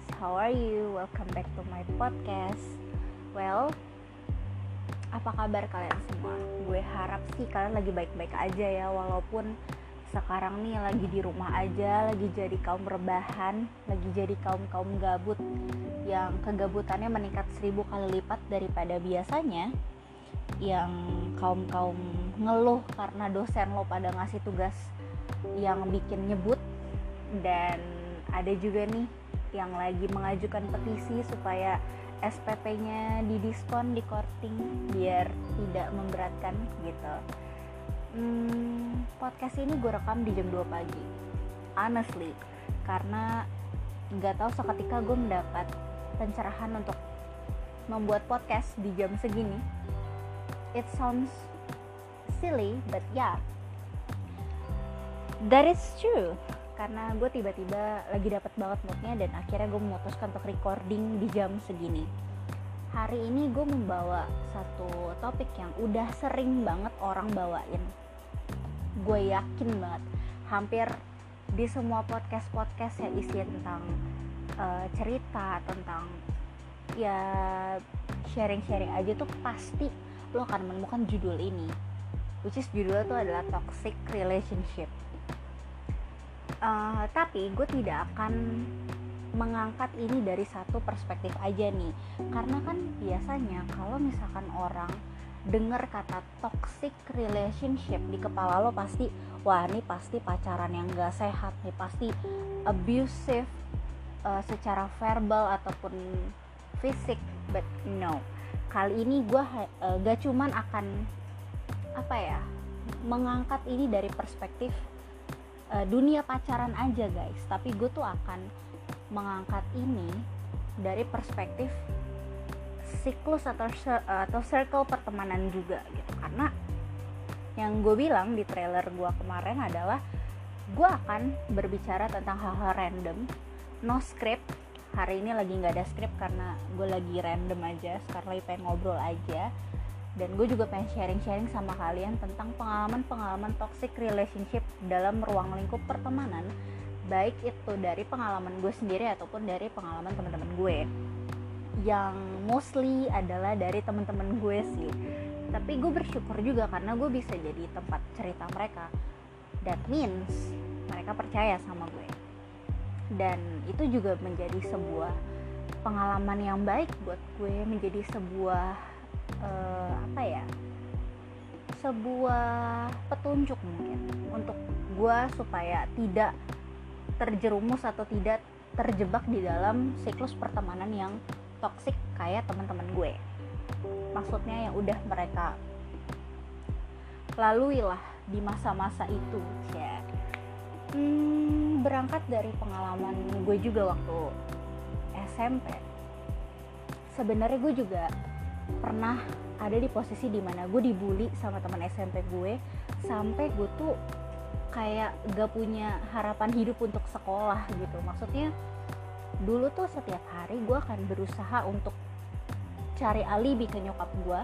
guys, how are you? Welcome back to my podcast. Well, apa kabar kalian semua? Gue harap sih kalian lagi baik-baik aja ya, walaupun sekarang nih lagi di rumah aja, lagi jadi kaum rebahan, lagi jadi kaum kaum gabut yang kegabutannya meningkat seribu kali lipat daripada biasanya, yang kaum kaum ngeluh karena dosen lo pada ngasih tugas yang bikin nyebut dan ada juga nih yang lagi mengajukan petisi supaya SPP-nya didiskon di korting biar tidak memberatkan gitu. Hmm, podcast ini gue rekam di jam 2 pagi. Honestly, karena nggak tahu seketika gue mendapat pencerahan untuk membuat podcast di jam segini. It sounds silly, but yeah, that is true karena gue tiba-tiba lagi dapat banget moodnya dan akhirnya gue memutuskan untuk recording di jam segini. Hari ini gue membawa satu topik yang udah sering banget orang bawain. Gue yakin banget hampir di semua podcast podcast yang isinya tentang uh, cerita tentang ya sharing-sharing aja tuh pasti lo akan menemukan judul ini which is judulnya tuh adalah toxic relationship uh, tapi gue tidak akan mengangkat ini dari satu perspektif aja nih. Karena kan biasanya kalau misalkan orang dengar kata toxic relationship di kepala lo pasti wah ini pasti pacaran yang gak sehat nih pasti abusive uh, secara verbal ataupun fisik. But no. Kali ini gue uh, gak cuman akan apa ya mengangkat ini dari perspektif uh, dunia pacaran aja guys. Tapi gue tuh akan mengangkat ini dari perspektif siklus atau atau circle pertemanan juga gitu. Karena yang gue bilang di trailer gue kemarin adalah gue akan berbicara tentang hal-hal random. No script. Hari ini lagi nggak ada script karena gue lagi random aja sekarang lagi pengen ngobrol aja dan gue juga pengen sharing-sharing sama kalian tentang pengalaman-pengalaman toxic relationship dalam ruang lingkup pertemanan. Baik itu dari pengalaman gue sendiri ataupun dari pengalaman teman-teman gue. Yang mostly adalah dari teman-teman gue sih. Tapi gue bersyukur juga karena gue bisa jadi tempat cerita mereka. That means mereka percaya sama gue. Dan itu juga menjadi sebuah pengalaman yang baik buat gue menjadi sebuah uh, apa ya sebuah petunjuk mungkin untuk gue supaya tidak terjerumus atau tidak terjebak di dalam siklus pertemanan yang toksik kayak teman-teman gue. Maksudnya yang udah mereka lalui lah di masa-masa itu ya. Hmm, berangkat dari pengalaman gue juga waktu SMP sebenarnya gue juga pernah ada di posisi di mana gue dibully sama teman SMP gue sampai gue tuh kayak gak punya harapan hidup untuk sekolah gitu. Maksudnya dulu tuh setiap hari gue akan berusaha untuk cari alibi ke nyokap gue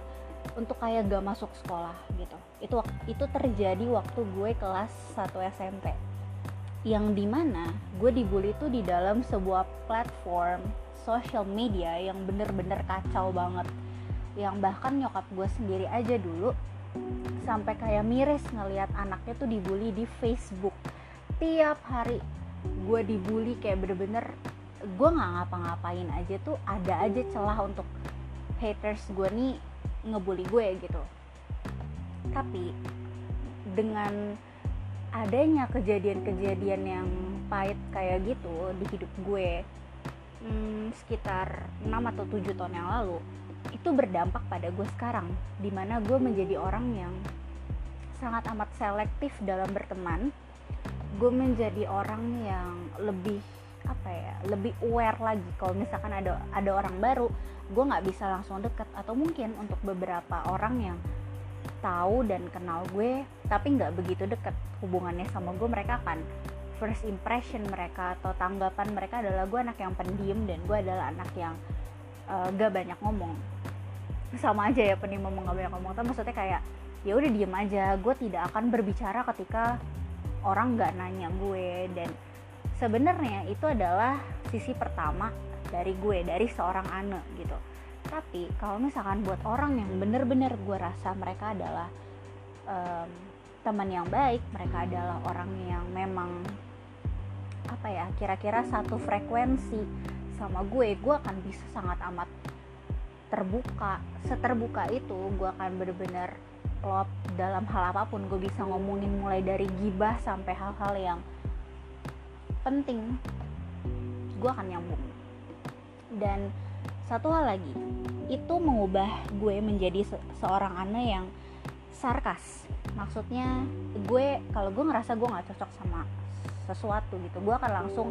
untuk kayak gak masuk sekolah gitu. Itu itu terjadi waktu gue kelas 1 SMP yang di mana gue dibully tuh di dalam sebuah platform social media yang bener-bener kacau banget yang bahkan nyokap gue sendiri aja dulu sampai kayak miris ngelihat anaknya tuh dibully di Facebook. Tiap hari gue dibully kayak bener-bener gue nggak ngapa-ngapain aja tuh ada aja celah untuk haters gue nih ngebully gue gitu. Tapi dengan adanya kejadian-kejadian yang pahit kayak gitu di hidup gue hmm, sekitar 6 atau 7 tahun yang lalu itu berdampak pada gue sekarang di mana gue menjadi orang yang sangat amat selektif dalam berteman. Gue menjadi orang yang lebih apa ya lebih aware lagi. Kalau misalkan ada ada orang baru gue nggak bisa langsung deket. Atau mungkin untuk beberapa orang yang tahu dan kenal gue tapi nggak begitu deket hubungannya sama gue mereka akan first impression mereka atau tanggapan mereka adalah gue anak yang pendiam dan gue adalah anak yang uh, gak banyak ngomong sama aja ya banyak ngomong. Tapi maksudnya kayak ya udah diem aja. Gue tidak akan berbicara ketika orang nggak nanya gue. Dan sebenarnya itu adalah sisi pertama dari gue dari seorang Ane gitu. Tapi kalau misalkan buat orang yang bener-bener gue rasa mereka adalah um, teman yang baik mereka adalah orang yang memang apa ya kira-kira satu frekuensi sama gue gue akan bisa sangat amat terbuka seterbuka itu gue akan bener-bener klop dalam hal apa pun. Gue bisa ngomongin mulai dari gibah sampai hal-hal yang penting gue akan nyambung. Dan satu hal lagi itu mengubah gue menjadi se seorang aneh yang sarkas. Maksudnya gue kalau gue ngerasa gue nggak cocok sama sesuatu gitu gue akan langsung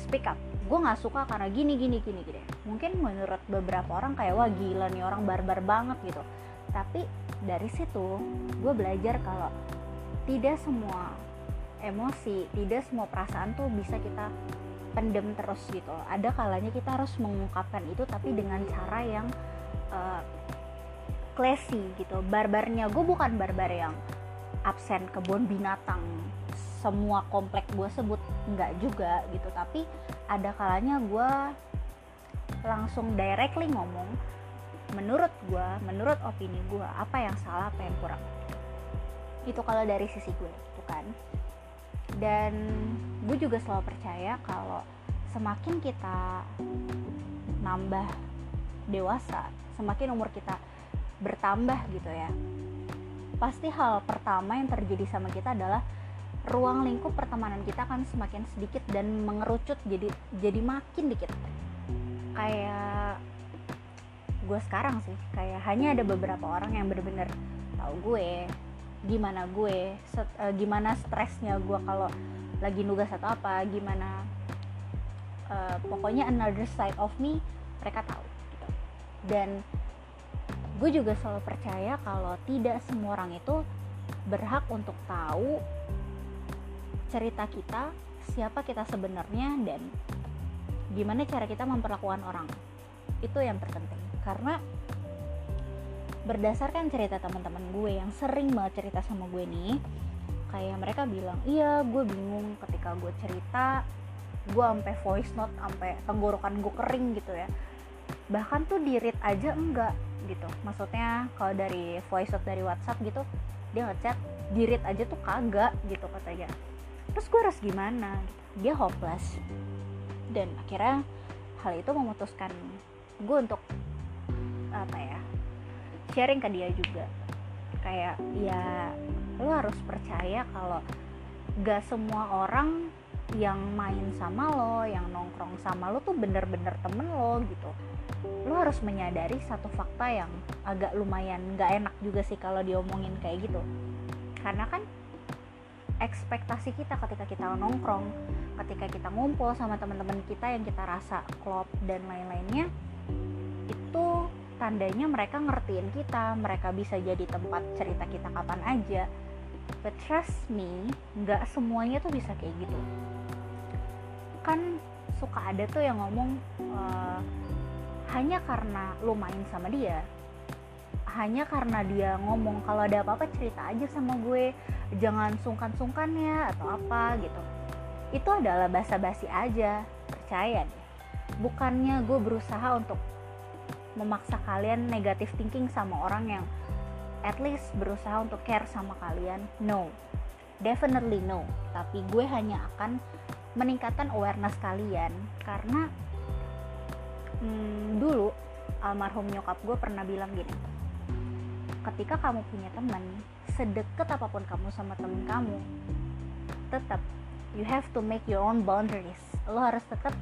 speak up. Gue nggak suka karena gini gini gini gini. Mungkin menurut beberapa orang kayak wah gila nih orang barbar banget gitu. Tapi dari situ gue belajar kalau tidak semua emosi tidak semua perasaan tuh bisa kita pendem terus gitu. Ada kalanya kita harus mengungkapkan itu tapi dengan cara yang uh, classy gitu. Barbarnya gue bukan barbar yang absen kebun binatang semua komplek gue sebut enggak juga gitu. Tapi ada kalanya gue langsung directly ngomong menurut gue menurut opini gue apa yang salah apa yang kurang? Itu kalau dari sisi gue gitu kan. Dan gue juga selalu percaya kalau semakin kita nambah dewasa semakin umur kita bertambah gitu ya pasti hal pertama yang terjadi sama kita adalah ruang lingkup pertemanan kita akan semakin sedikit dan mengerucut jadi jadi makin dikit kayak gue sekarang sih kayak hanya ada beberapa orang yang bener-bener tahu gue gimana gue set, uh, gimana stresnya gue kalau lagi nugas atau apa gimana uh, pokoknya another side of me mereka tahu gitu. dan gue juga selalu percaya kalau tidak semua orang itu berhak untuk tahu cerita kita, siapa kita sebenarnya dan gimana cara kita memperlakukan orang. Itu yang terpenting. Karena berdasarkan cerita teman-teman gue yang sering banget cerita sama gue nih, kayak mereka bilang, "Iya, gue bingung ketika gue cerita, gue sampai voice note sampai tenggorokan gue kering gitu ya." Bahkan tuh di read aja enggak gitu. Maksudnya kalau dari voice note dari WhatsApp gitu, dia ngechat di read aja tuh kagak gitu katanya terus gue harus gimana dia hopeless dan akhirnya hal itu memutuskan gue untuk apa ya sharing ke dia juga kayak ya lo harus percaya kalau gak semua orang yang main sama lo, yang nongkrong sama lo tuh bener-bener temen lo gitu. Lo harus menyadari satu fakta yang agak lumayan gak enak juga sih kalau diomongin kayak gitu. Karena kan ekspektasi kita ketika kita nongkrong ketika kita ngumpul sama teman-teman kita yang kita rasa klop dan lain-lainnya itu tandanya mereka ngertiin kita mereka bisa jadi tempat cerita kita kapan aja. But trust me nggak semuanya tuh bisa kayak gitu. Kan suka ada tuh yang ngomong uh, hanya karena lo main sama dia hanya karena dia ngomong kalau ada apa-apa cerita aja sama gue. Jangan sungkan-sungkan ya atau apa gitu. Itu adalah basa-basi aja. Percaya deh. Bukannya gue berusaha untuk memaksa kalian negatif thinking sama orang yang at least berusaha untuk care sama kalian. No. Definitely no. Tapi gue hanya akan meningkatkan awareness kalian. Karena hmm, dulu almarhum nyokap gue pernah bilang gini ketika kamu punya teman sedekat apa pun kamu sama teman kamu tetap you have to make your own boundaries. Lo harus tetap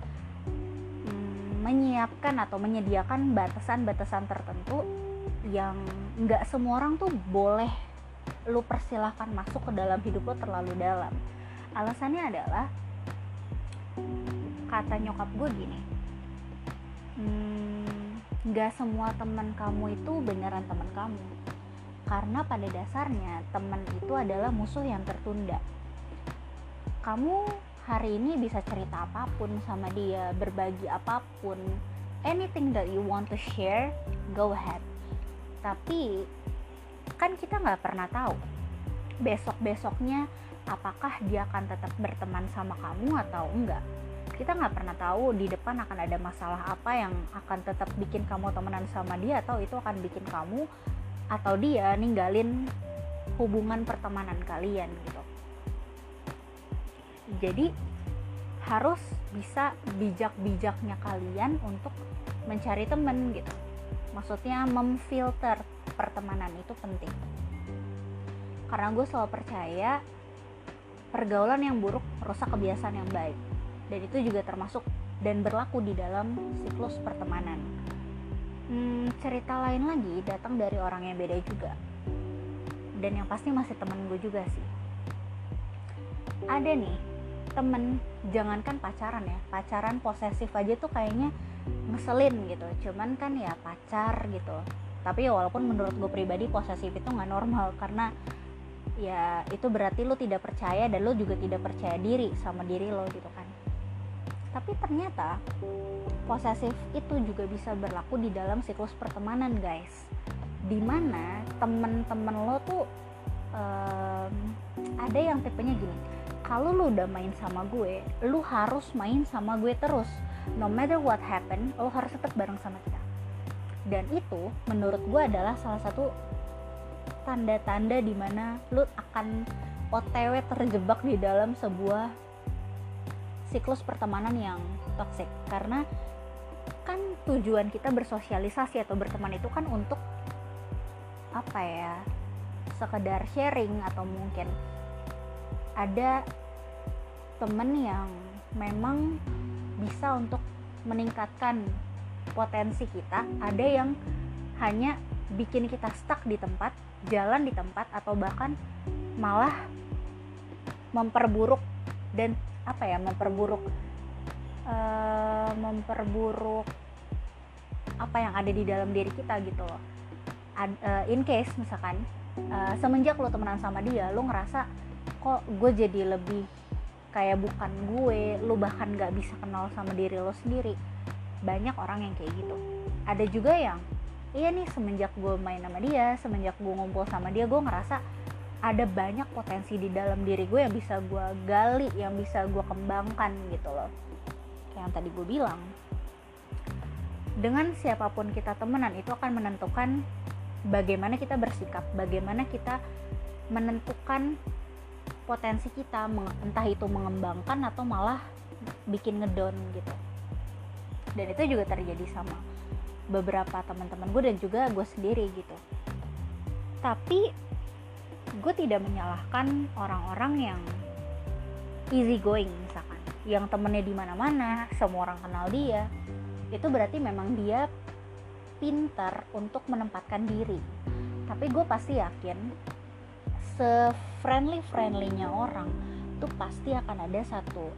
mm, menyiapkan atau menyediakan batasan-batasan tertentu yang nggak semua orang tuh boleh lo persilahkan masuk ke dalam hidup lo terlalu dalam. Alasannya adalah kata nyokap gue gini hmm, nggak semua teman kamu itu beneran teman kamu. Karena pada dasarnya teman itu adalah musuh yang tertunda. Kamu hari ini bisa cerita apa pun sama dia berbagi apa pun. Anything that you want to share go ahead. Tapi kan kita nggak pernah tahu besok besoknya apakah dia akan tetap berteman sama kamu atau enggak kita nggak pernah tahu di depan akan ada masalah apa yang akan tetap bikin kamu temenan sama dia atau itu akan bikin kamu atau dia ninggalin hubungan pertemanan kalian gitu. Jadi harus bisa bijak-bijaknya kalian untuk mencari temen gitu. Maksudnya memfilter pertemanan itu penting. Karena gue selalu percaya pergaulan yang buruk merusak kebiasaan yang baik dan itu juga termasuk dan berlaku di dalam siklus pertemanan. Hmm, cerita lain lagi datang dari orang yang beda juga. Dan yang pasti masih temen gue juga sih. Ada nih temen jangankan pacaran ya pacaran posesif aja tuh kayaknya ngeselin gitu. Cuman kan ya pacar gitu. Tapi ya walaupun menurut gue pribadi posesif itu nggak normal karena ya itu berarti lo tidak percaya dan lo juga tidak percaya diri sama diri lo gitu kan tapi ternyata posesif itu juga bisa berlaku di dalam siklus pertemanan guys. Di mana temen-temen lo tuh um, ada yang tipenya gini. Kalau lo udah main sama gue lo harus main sama gue terus. No matter what happen lo harus tetap bareng sama kita. Dan itu menurut gue adalah salah satu tanda-tanda di mana lo akan otw terjebak di dalam sebuah siklus pertemanan yang toxic. Karena kan tujuan kita bersosialisasi atau berteman itu kan untuk apa ya sekedar sharing atau mungkin ada temen yang memang bisa untuk meningkatkan potensi kita. Ada yang hanya bikin kita stuck di tempat jalan di tempat atau bahkan malah memperburuk dan apa ya memperburuk uh, memperburuk apa yang ada di dalam diri kita gitu loh. Ad, uh, in case misalkan uh, semenjak lo temenan sama dia lo ngerasa kok gue jadi lebih kayak bukan gue lo bahkan gak bisa kenal sama diri lo sendiri. Banyak orang yang kayak gitu. Ada juga yang iya nih semenjak gue main sama dia semenjak gue ngumpul sama dia gue ngerasa ada banyak potensi di dalam diri gue yang bisa gue gali yang bisa gue kembangkan gitu loh. Kayak yang tadi gue bilang dengan siapa pun kita temenan itu akan menentukan bagaimana kita bersikap bagaimana kita menentukan potensi kita entah itu mengembangkan atau malah bikin ngedon gitu. Dan itu juga terjadi sama beberapa teman-teman gue dan juga gue sendiri gitu. Tapi gue tidak menyalahkan orang-orang yang easy going misalkan. Yang temennya di mana-mana semua orang kenal dia itu berarti memang dia pintar untuk menempatkan diri. Tapi gue pasti yakin se friendly friendlynya orang tuh pasti akan ada satu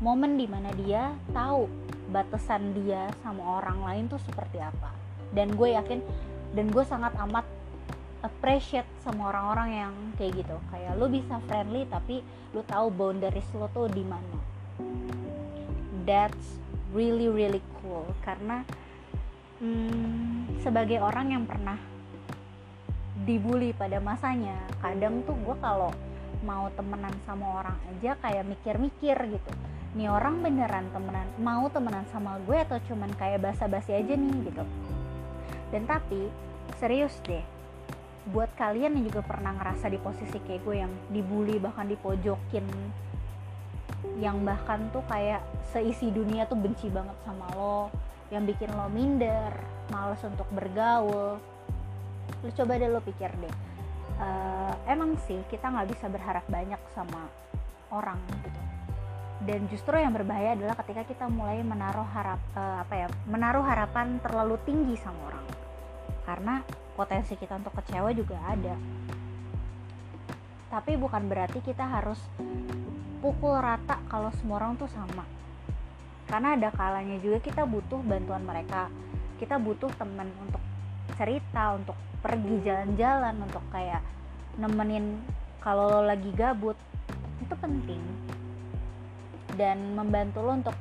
momen di mana dia tahu batasan dia sama orang lain tuh seperti apa. Dan gue yakin dan gue sangat amat appreciate sama orang-orang yang kayak gitu. Kayak lu bisa friendly tapi lu tahu boundaries lo tuh di mana. That's really really cool. Karena hmm, sebagai orang yang pernah dibully pada masanya kadang tuh gue kalau mau temenan sama orang aja kayak mikir-mikir gitu. Nih orang beneran temenan mau temenan sama gue atau cuman kayak basa-basi aja nih gitu. Dan tapi serius deh buat kalian yang juga pernah ngerasa di posisi kayak gue yang dibully bahkan dipojokin yang bahkan tuh kayak seisi dunia tuh benci banget sama lo yang bikin lo minder males untuk bergaul. Lo coba deh lo pikir deh uh, emang sih kita nggak bisa berharap banyak sama orang gitu. Dan justru yang berbahaya adalah ketika kita mulai menaruh harap uh, apa ya menaruh harapan terlalu tinggi sama orang. Karena potensi kita untuk kecewa juga ada. Tapi bukan berarti kita harus pukul rata kalau semua orang tuh sama. Karena ada kalanya juga kita butuh bantuan mereka. Kita butuh temen untuk cerita untuk pergi jalan-jalan untuk kayak nemenin kalau lo lagi gabut. Itu penting. Dan membantu lo untuk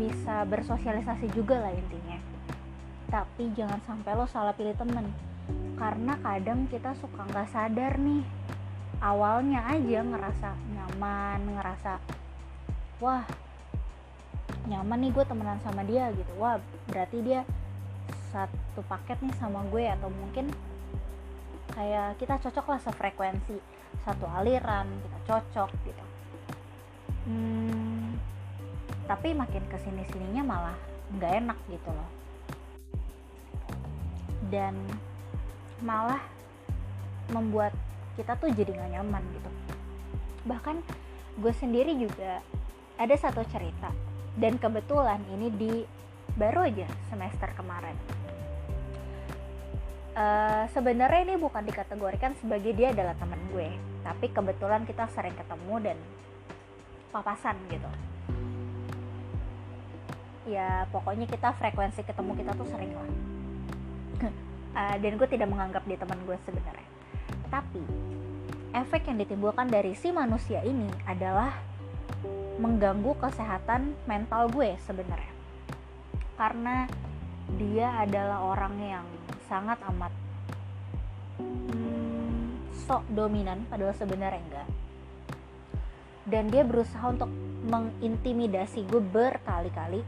bisa bersosialisasi juga lah intinya tapi jangan sampai lo salah pilih temen. Karena kadang kita suka nggak sadar nih. Awalnya aja ngerasa nyaman ngerasa wah nyaman nih gue temenan sama dia gitu. Wah berarti dia satu paket nih sama gue atau mungkin kayak kita cocok lah sefrekuensi. Satu aliran kita cocok gitu. Hmm, tapi makin ke sini sininya malah nggak enak gitu loh dan malah membuat kita tuh jadi nggak nyaman gitu. Bahkan gue sendiri juga ada satu cerita dan kebetulan ini di baru aja semester kemarin. Uh, sebenarnya ini bukan dikategorikan sebagai dia adalah teman gue tapi kebetulan kita sering ketemu dan papasan gitu. Ya pokoknya kita frekuensi ketemu kita tuh sering lah uh, dan gue tidak menganggap dia teman gue sebenarnya. Tapi efek yang ditimbulkan dari si manusia ini adalah mengganggu kesehatan mental gue sebenarnya. Karena dia adalah orang yang sangat amat hmm, sok dominan padahal sebenarnya enggak. Dan dia berusaha untuk mengintimidasi gue berkali-kali.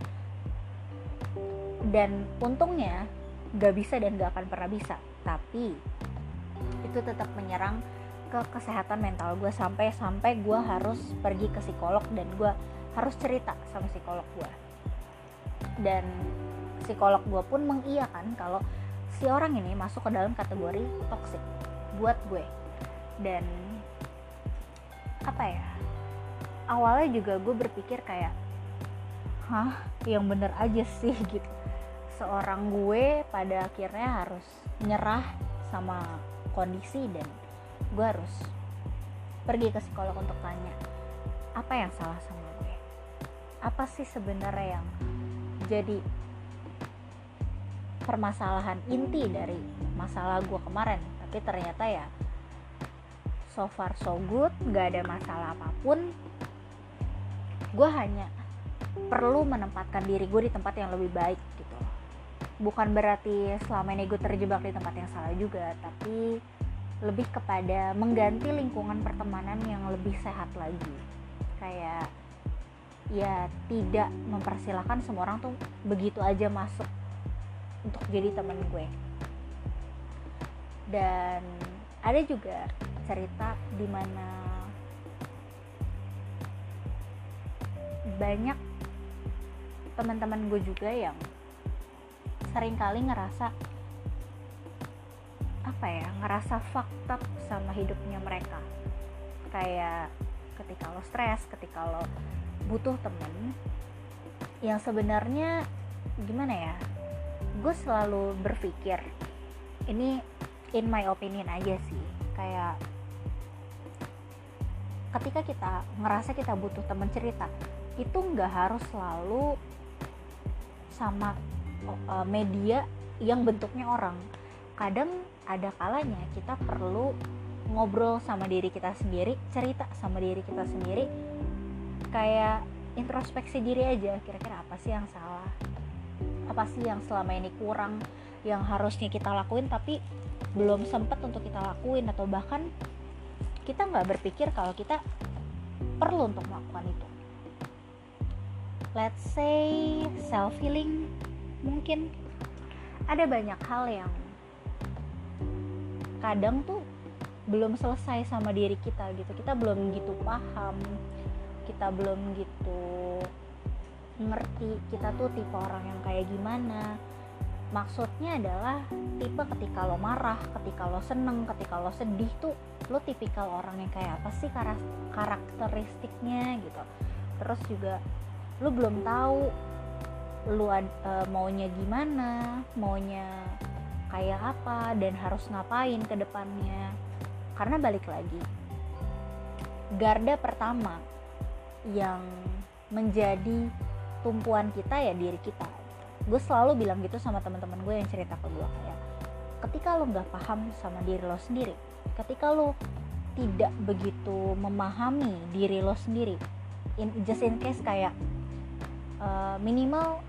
Dan untungnya gak bisa dan gak akan pernah bisa. Tapi itu tetap menyerang ke kesehatan mental gue sampai sampai gue harus pergi ke psikolog dan gue harus cerita sama psikolog gue dan psikolog gue pun mengiyakan kalau si orang ini masuk ke dalam kategori toxic buat gue. Dan apa ya awalnya juga gue berpikir kayak hah yang bener aja sih gitu seorang gue pada akhirnya harus nyerah sama kondisi dan gue harus pergi ke psikolog untuk tanya apa yang salah sama gue? Apa sih sebenarnya yang jadi permasalahan inti dari masalah gue kemarin? Tapi ternyata ya so far so good gak ada masalah apa pun. Gue hanya perlu menempatkan diri gue di tempat yang lebih baik bukan berarti selama ini gue terjebak di tempat yang salah juga tapi lebih kepada mengganti lingkungan pertemanan yang lebih sehat lagi. Kayak ya tidak mempersilahkan semua orang tuh begitu aja masuk untuk jadi teman gue. Dan ada juga cerita di mana banyak teman-teman gue juga yang sering kali ngerasa apa ya ngerasa fakta sama hidupnya mereka. Kayak ketika lo stres ketika lo butuh temen yang sebenarnya gimana ya gue selalu berpikir ini in my opinion aja sih. Kayak ketika kita ngerasa kita butuh temen cerita itu nggak harus selalu sama uh, media yang bentuknya orang. Kadang ada kalanya kita perlu ngobrol sama diri kita sendiri cerita sama diri kita sendiri kayak introspeksi diri aja kira-kira apa sih yang salah? Apa sih yang selama ini kurang yang harusnya kita lakuin tapi belum sempat untuk kita lakuin? Atau bahkan kita nggak berpikir kalau kita perlu untuk melakukan itu. Let's say self healing mungkin ada banyak hal yang kadang tuh belum selesai sama diri kita gitu. Kita belum gitu paham kita belum gitu ngerti kita tuh tipe orang yang kayak gimana. Maksudnya adalah tipe ketika lo marah ketika lo seneng ketika lo sedih tuh lo tipikal orang yang kayak apa sih karakteristiknya gitu. Terus juga lo belum tahu lo uh, maunya gimana maunya kayak apa dan harus ngapain ke depannya. Karena balik lagi garda pertama yang menjadi tumpuan kita ya diri kita. Gue selalu bilang gitu sama teman-teman gue yang cerita ke gue kayak ketika lo nggak paham sama diri lo sendiri ketika lo tidak begitu memahami diri lo sendiri in, just in case kayak uh, minimal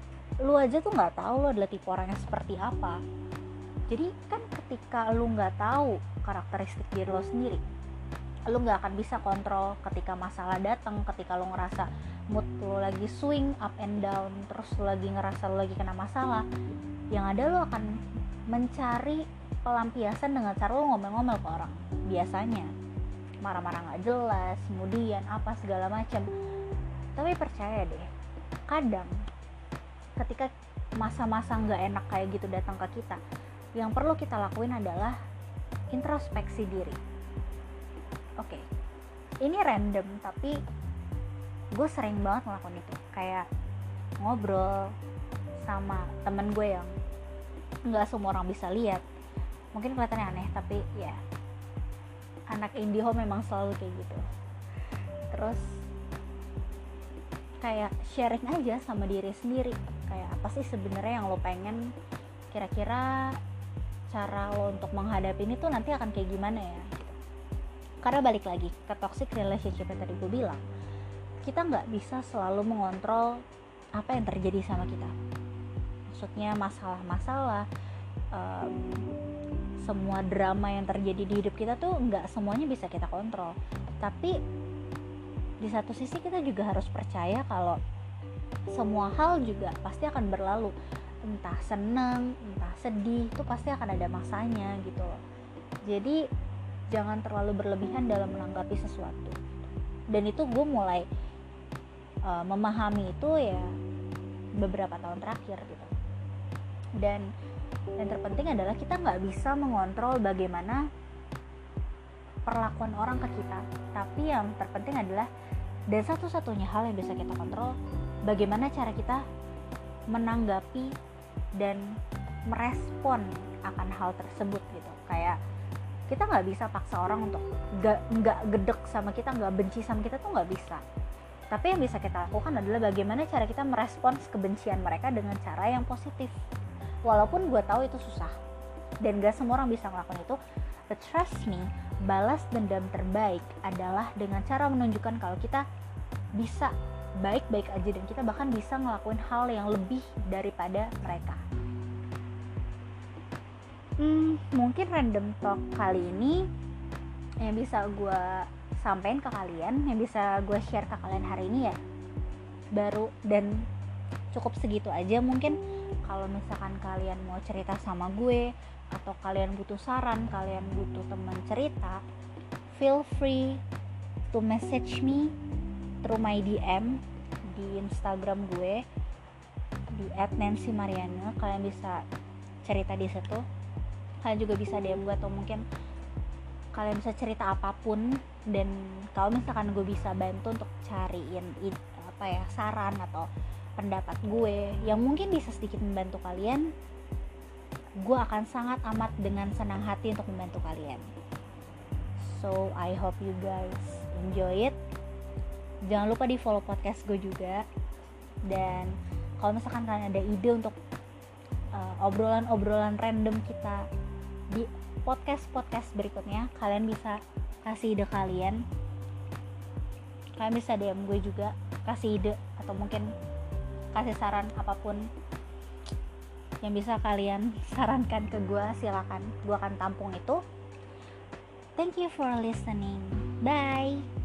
lu aja tuh nggak tahu lo adalah tipe orang yang seperti apa. Jadi kan ketika lu nggak tahu karakteristik diri lo sendiri lu nggak akan bisa kontrol ketika masalah datang ketika lu ngerasa mood lu lagi swing up and down terus lu lagi ngerasa lu lagi kena masalah yang ada lu akan mencari pelampiasan dengan cara lu ngomel-ngomel ke orang biasanya. Marah-marah nggak jelas kemudian apa segala macam tapi percaya deh kadang ketika masa-masa nggak enak kayak gitu datang ke kita yang perlu kita lakuin adalah introspeksi diri. Oke okay. ini random tapi gue sering banget ngelakuin itu. Kayak ngobrol sama temen gue yang nggak semua orang bisa lihat. Mungkin kelihatannya aneh tapi ya anak indiho memang selalu kayak gitu. Terus kayak sharing aja sama diri sendiri kayak apa sih sebenarnya yang lo pengen? Kira-kira cara lo untuk menghadapi ini tuh nanti akan kayak gimana ya? Karena balik lagi ke toxic relationship yang tadi gue bilang kita nggak bisa selalu mengontrol apa yang terjadi sama kita. Maksudnya masalah-masalah um, semua drama yang terjadi di hidup kita tuh nggak semuanya bisa kita kontrol. Tapi di satu sisi kita juga harus percaya kalau semua hal juga pasti akan berlalu. Entah seneng entah sedih itu pasti akan ada masanya gitu loh. Jadi jangan terlalu berlebihan dalam menanggapi sesuatu. Dan itu gue mulai uh, memahami itu ya beberapa tahun terakhir gitu. Dan yang terpenting adalah kita nggak bisa mengontrol bagaimana perlakuan orang ke kita. Tapi yang terpenting adalah dan satu-satunya hal yang bisa kita kontrol bagaimana cara kita menanggapi dan merespon akan hal tersebut gitu. Kayak kita nggak bisa paksa orang untuk nggak gedek sama kita nggak benci sama kita tuh nggak bisa. Tapi yang bisa kita lakukan adalah bagaimana cara kita merespons kebencian mereka dengan cara yang positif. Walaupun gue tahu itu susah dan gak semua orang bisa ngelakuin itu but trust me balas dendam terbaik adalah dengan cara menunjukkan kalau kita bisa baik-baik aja dan kita bahkan bisa ngelakuin hal yang lebih daripada mereka. Hmm, mungkin random talk kali ini yang bisa gue sampaikan ke kalian yang bisa gue share ke kalian hari ini ya baru dan cukup segitu aja mungkin. Kalau misalkan kalian mau cerita sama gue atau kalian butuh saran kalian butuh teman cerita feel free to message me my DM di Instagram gue di @nancy_mariana kalian bisa cerita di situ. Kalian juga bisa DM gue atau mungkin kalian bisa cerita apa pun. Dan kalau misalkan gue bisa bantu untuk cariin apa ya saran atau pendapat gue yang mungkin bisa sedikit membantu kalian gue akan sangat amat dengan senang hati untuk membantu kalian. So I hope you guys enjoy it jangan lupa di follow podcast gue juga. Dan kalau misalkan kalian ada ide untuk uh, obrolan-obrolan random kita di podcast-podcast berikutnya kalian bisa kasih ide kalian. Kalian bisa DM gue juga kasih ide atau mungkin kasih saran apa pun yang bisa kalian sarankan ke gue silakan. Gue akan tampung itu. Thank you for listening. Bye